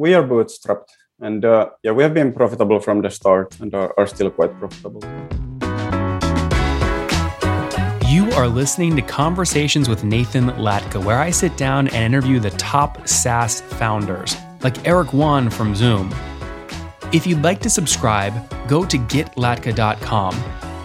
we are bootstrapped, and uh, yeah, we have been profitable from the start and are, are still quite profitable. You are listening to Conversations with Nathan Latka, where I sit down and interview the top SaaS founders, like Eric Yuan from Zoom. If you'd like to subscribe, go to getlatka.com.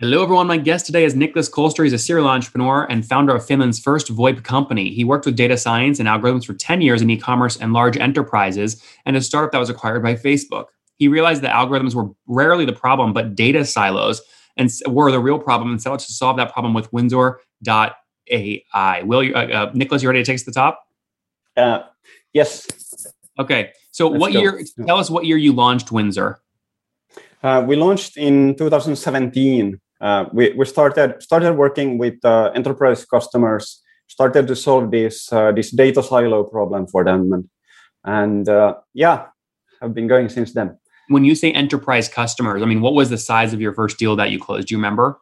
Hello, everyone. My guest today is Nicholas Kolster. He's a serial entrepreneur and founder of Finland's first VoIP company. He worked with data science and algorithms for 10 years in e commerce and large enterprises and a startup that was acquired by Facebook. He realized that algorithms were rarely the problem, but data silos and were the real problem and set out to solve that problem with Windsor.ai. Will you, uh, uh, Niklas, you ready to take us to the top? Uh, yes. Okay. So, Let's what go. year? Tell us what year you launched Windsor. Uh, we launched in 2017 uh, we, we started started working with uh, enterprise customers started to solve this uh, this data silo problem for them. And and uh, yeah i've been going since then. When you say enterprise customers i mean what was the size of your first deal that you closed? Do you remember?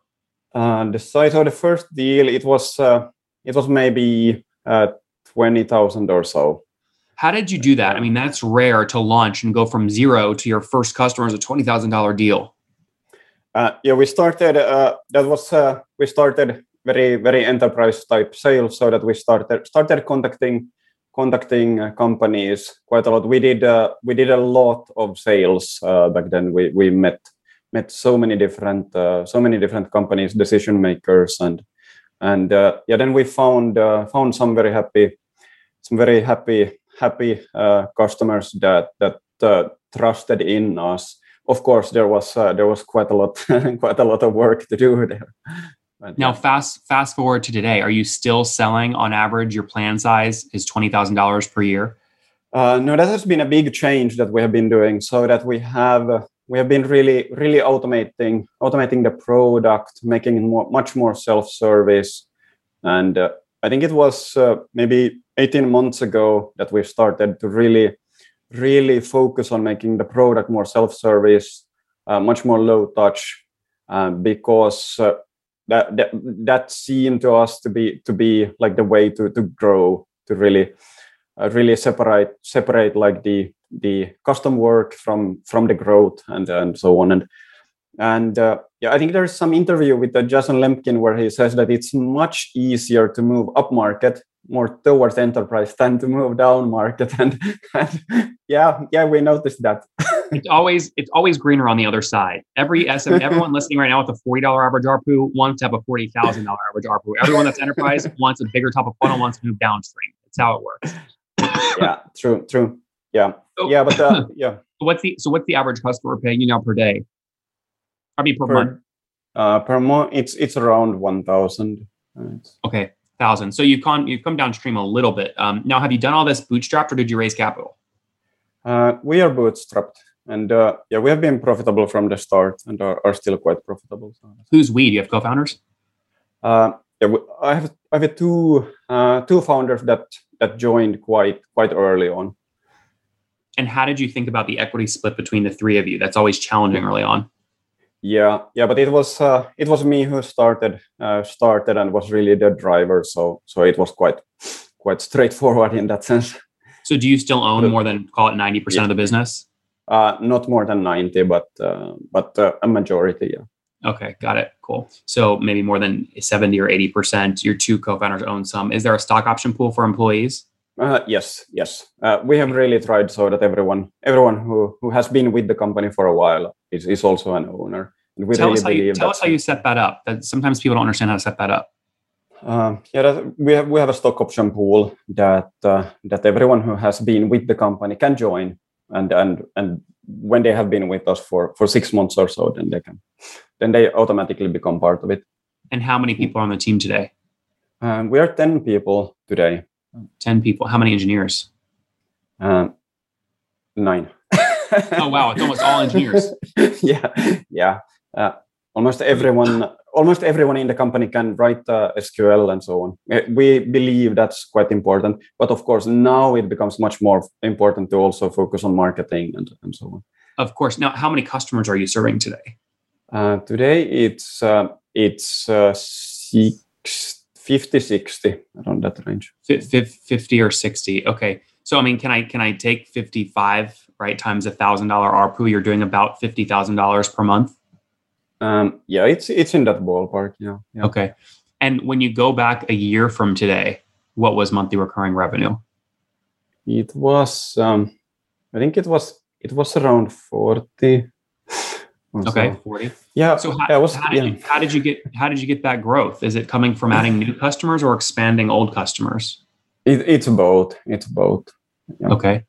Uh, the size of the first deal it was uh, it was maybe 20000 or so. How did you do that? I mean that's rare to launch and go from zero to your first customer as a $20000 deal uh, yeah, we started. Uh, that was uh, we started very very enterprise type sales, so that we started started contacting contacting uh, companies quite a lot. We did uh, we did a lot of sales uh, back then. We we met met so many different so many different companies, decision makers, and and yeah, then we found found some very happy some very happy happy customers that that trusted in us of course there was uh, there was quite a lot quite a lot of work to do there. But, now fast fast forward to today are you still selling on average your plan size is $20000 per year? Uh, no that has been a big change that we have been doing so that we have uh, we have been really really automating automating the product making it more, much more self-service. And uh, i think it was uh, maybe 18 months ago that we started to really really focus on making the product more self-service, uh, much more low touch, uh, because uh, that, that that seemed to us to be to be like the way to to grow, to really uh, really separate separate like the the custom work from from the growth and and so on. And and uh, yeah, I think there's some interview with uh, Jason Lemkin where he says that it's much easier to move up market more towards enterprise than to move down market and, and yeah yeah we noticed that. It's always it's always greener on the other side. Every SM, everyone listening right now with a $40 average ARPU wants to have a $40,000 average ARPU. Everyone that's enterprise wants a bigger top of funnel wants to move downstream. That's how it works. Yeah true true. Yeah. So, yeah but uh, yeah. So what's the so what's the average customer paying you now per day I mean per, per month uh, per month it's it's around 1000 okay thousand. So you've come you've come downstream a little bit. Um, now, have you done all this bootstrapped, or did you raise capital? Uh, we are bootstrapped, and uh, yeah, we have been profitable from the start, and are, are still quite profitable. Who's we? Do you have co-founders? Uh, yeah, I have I have two uh, two founders that that joined quite quite early on. And how did you think about the equity split between the three of you? That's always challenging early on. Yeah, yeah, but it was uh, it was me who started uh, started and was really the driver. So so it was quite quite straightforward in that sense. So do you still own more than call it ninety percent yeah. of the business? Uh, not more than ninety, but uh, but uh, a majority. Yeah. Okay, got it. Cool. So maybe more than seventy or eighty percent. Your two co-founders own some. Is there a stock option pool for employees? Uh, yes, yes. Uh, we have really tried so that everyone, everyone who, who has been with the company for a while is, is also an owner. And we tell really us how you, tell us how you set that up. That sometimes people don't understand how to set that up. Uh, yeah, that, we have we have a stock option pool that uh, that everyone who has been with the company can join, and and and when they have been with us for for six months or so, then they can then they automatically become part of it. And how many people are on the team today? Um, we are ten people today. 10 people. How many engineers? Um, nine. oh, wow. It's almost all engineers. yeah. Yeah. Uh, almost everyone almost everyone in the company can write uh, SQL and so on. Uh, we believe that's quite important, but of course now it becomes much more important to also focus on marketing and, and so on. Of course. Now, how many customers are you serving today? Uh, today it's uh, it's uh, six, 50, 60 around that range. 50 or 60. Okay. So I mean, can I can I take 55 right times a thousand dollar ARPU? You're doing about fifty thousand dollars per month. Um, yeah, it's it's in that ballpark. Yeah, yeah. Okay. And when you go back a year from today, what was monthly recurring revenue? It was, um, I think it was it was around forty. Okay, so. forty. Yeah. So how, was, how, did yeah. you, how did you get how did you get that growth? Is it coming from adding new customers or expanding old customers? It, it's both. It's both. Yeah. Okay.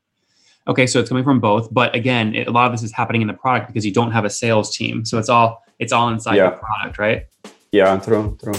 Okay, so it's coming from both, but again, it, a lot of this is happening in the product because you don't have a sales team. So it's all it's all inside yeah. the product, right? Yeah, true, true.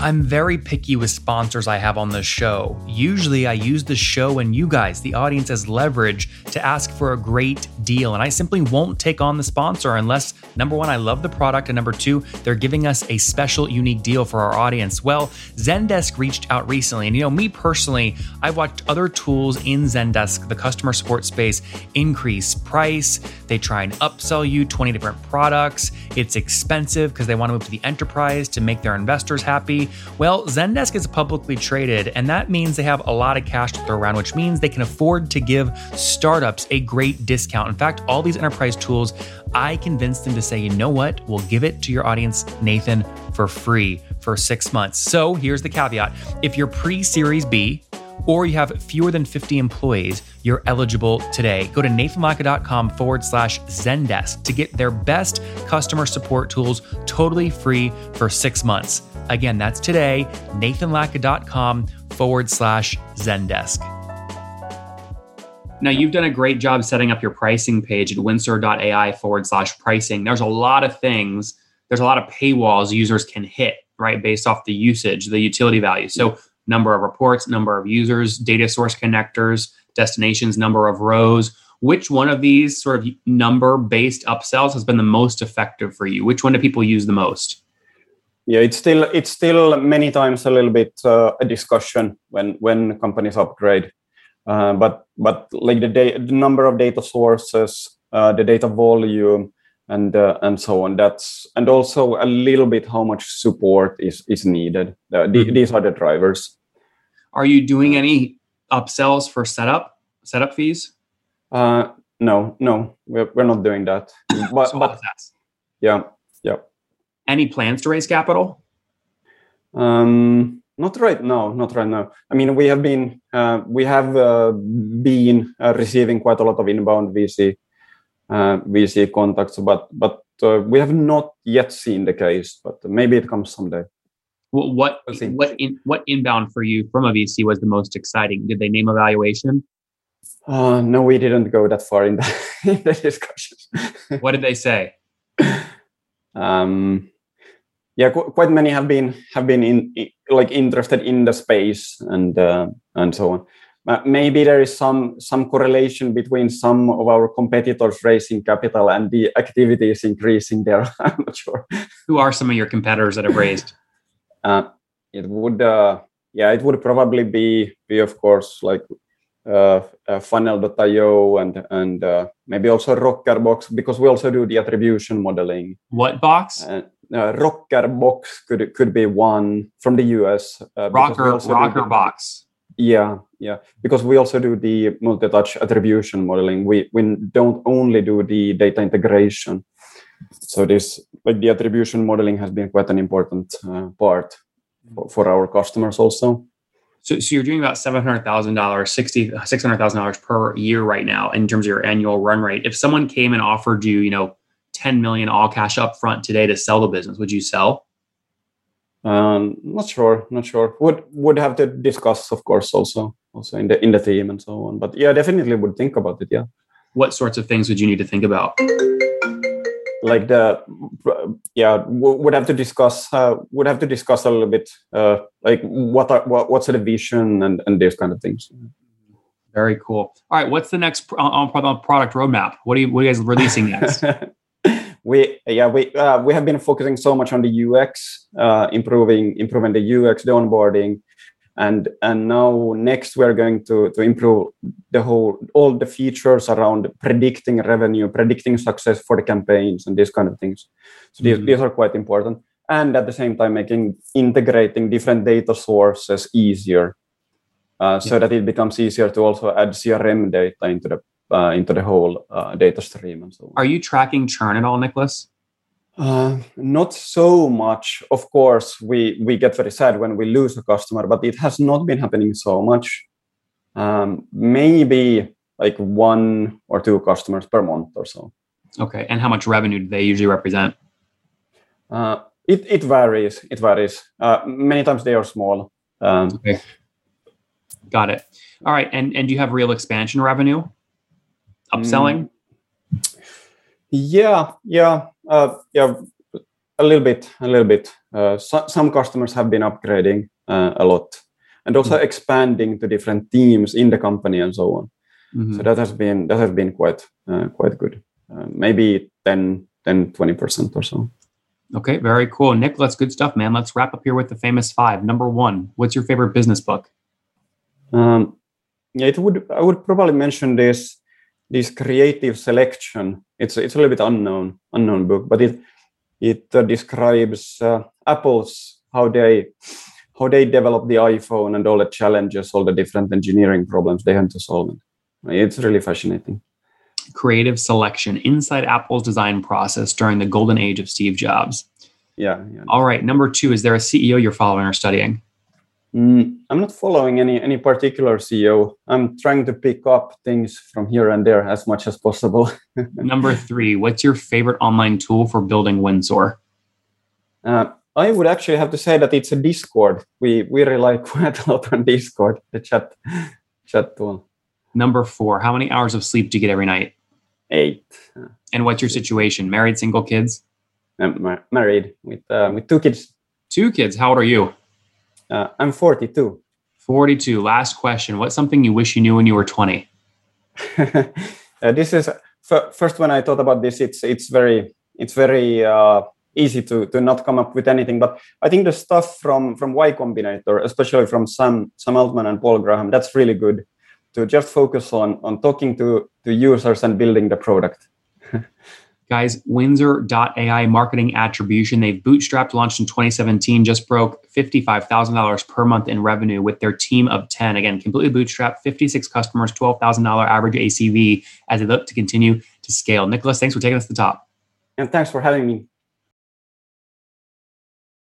I'm very picky with sponsors I have on the show. Usually, I use the show and you guys, the audience, as leverage to ask for a great deal. And I simply won't take on the sponsor unless, number one, I love the product, and number two, they're giving us a special, unique deal for our audience. Well, Zendesk reached out recently. And, you know, me personally, I've watched other tools in Zendesk, the customer support space, increase price. They try and upsell you 20 different products. It's expensive because they want to move to the enterprise to make their investors happy. Well, Zendesk is publicly traded, and that means they have a lot of cash to throw around, which means they can afford to give startups a great discount. In fact, all these enterprise tools, I convinced them to say, you know what, we'll give it to your audience, Nathan, for free for six months. So here's the caveat if you're pre Series B, or you have fewer than 50 employees, you're eligible today. Go to nathanlatka.com forward slash Zendesk to get their best customer support tools totally free for six months. Again, that's today, nathanlatka.com forward slash Zendesk. Now, you've done a great job setting up your pricing page at windsor.ai forward slash pricing. There's a lot of things, there's a lot of paywalls users can hit, right, based off the usage, the utility value. So, number of reports, number of users, data source connectors, destinations, number of rows. Which one of these sort of number based upsells has been the most effective for you? Which one do people use the most? Yeah it's still it's still many times a little bit uh, a discussion when when companies upgrade. Uh, but but like the, da- the number of data sources uh, the data volume and uh, and so on that's and also a little bit how much support is is needed. Uh, mm-hmm. these are the drivers. Are you doing any upsells for setup setup fees? Uh, no no we're, we're not doing that. But, so but yeah yeah any plans to raise capital? Um, not right now. Not right now. I mean, we have been uh, we have uh, been uh, receiving quite a lot of inbound VC uh, VC contacts, but but uh, we have not yet seen the case. But maybe it comes someday. Well, what what in, what inbound for you from a VC was the most exciting? Did they name evaluation? Uh, no, we didn't go that far in the, in the discussions. what did they say? Um, yeah, qu- quite many have been have been in, in like interested in the space and uh, and so on. Uh, maybe there is some some correlation between some of our competitors raising capital and the activity is increasing there. I'm not sure. Who are some of your competitors that have raised? Uh, it would, uh, yeah, it would probably be, be of course, like uh, uh, funnel.io and and uh, maybe also Rockerbox because we also do the attribution modeling. What box? Uh, uh, Rockerbox could could be one from the US. Uh, Rocker Rocker Box. Yeah, yeah. Because we also do the multi-touch attribution modeling. We we don't only do the data integration. So this like the attribution modeling has been quite an important uh, part for, for our customers also. So, so you're doing about seven hundred thousand dollars, sixty six hundred thousand dollars per year right now in terms of your annual run rate. If someone came and offered you, you know, 10 million all cash up front today to sell the business, would you sell? Um, not sure, not sure. Would would have to discuss, of course, also also in the in the team and so on. But yeah, definitely would think about it. Yeah. What sorts of things would you need to think about? Like the yeah, would have to discuss. Uh, would have to discuss a little bit. Uh, like what are what, what's the vision and and these kind of things. Very cool. All right, what's the next on, on product roadmap? What are you what are you guys releasing next? we yeah we uh, we have been focusing so much on the UX, uh, improving improving the UX, the onboarding, and and now next we're going to to improve the whole all the features around predicting revenue, predicting success for the campaigns, and these kind of things. So mm-hmm. these these are quite important, and at the same time making integrating different data sources easier. Uh, so yeah. that it becomes easier to also add CRM data into the uh, into the whole uh, data stream and so on. Are you tracking churn at all, Nicholas? Uh, not so much. Of course, we we get very sad when we lose a customer, but it has not been happening so much. Um, maybe like one or two customers per month or so. Okay, and how much revenue do they usually represent? Uh, it it varies. It varies. Uh, many times they are small. Um, okay. Got it. All right, and and do you have real expansion revenue? Upselling? Mm. Yeah, yeah, uh, yeah, a little bit, a little bit. Uh, so, some customers have been upgrading uh, a lot, and also mm-hmm. expanding to different teams in the company and so on. Mm-hmm. So that has been that has been quite uh, quite good. Uh, maybe 10, 10 20 percent or so. Okay, very cool, Nick. That's good stuff, man. Let's wrap up here with the famous five. Number one, what's your favorite business book? Um, yeah, it would I would probably mention this this creative selection it's it's a little bit unknown unknown book but it it uh, describes uh, apple's how they how they develop the iphone and all the challenges all the different engineering problems they had to solve. It's really fascinating. Creative selection inside apple's design process during the golden age of steve jobs. Yeah, yeah. all right number two is there a ceo you're following or studying Mm, I'm not following any any particular CEO. I'm trying to pick up things from here and there as much as possible. Number three, what's your favorite online tool for building Windsor? Uh, I would actually have to say that it's a Discord. We we rely quite a lot on Discord, the chat chat tool. Number four, how many hours of sleep do you get every night? Eight. And what's your situation? Married, single, kids? I'm mar- married with uh, with two kids. Two kids. How old are you? Uh, I'm 42. 42. Last question. What's something you wish you knew when you were 20? uh, this is f- first when I thought about this. It's it's very it's very uh, easy to to not come up with anything. But I think the stuff from from Y Combinator, especially from Sam Sam Altman and Paul Graham, that's really good. To just focus on on talking to to users and building the product. Guys, Windsor.ai marketing attribution. They've bootstrapped, launched in 2017, just broke $55,000 per month in revenue with their team of 10. Again, completely bootstrapped, 56 customers, $12,000 average ACV as they look to continue to scale. Nicholas, thanks for taking us to the top. And thanks for having me.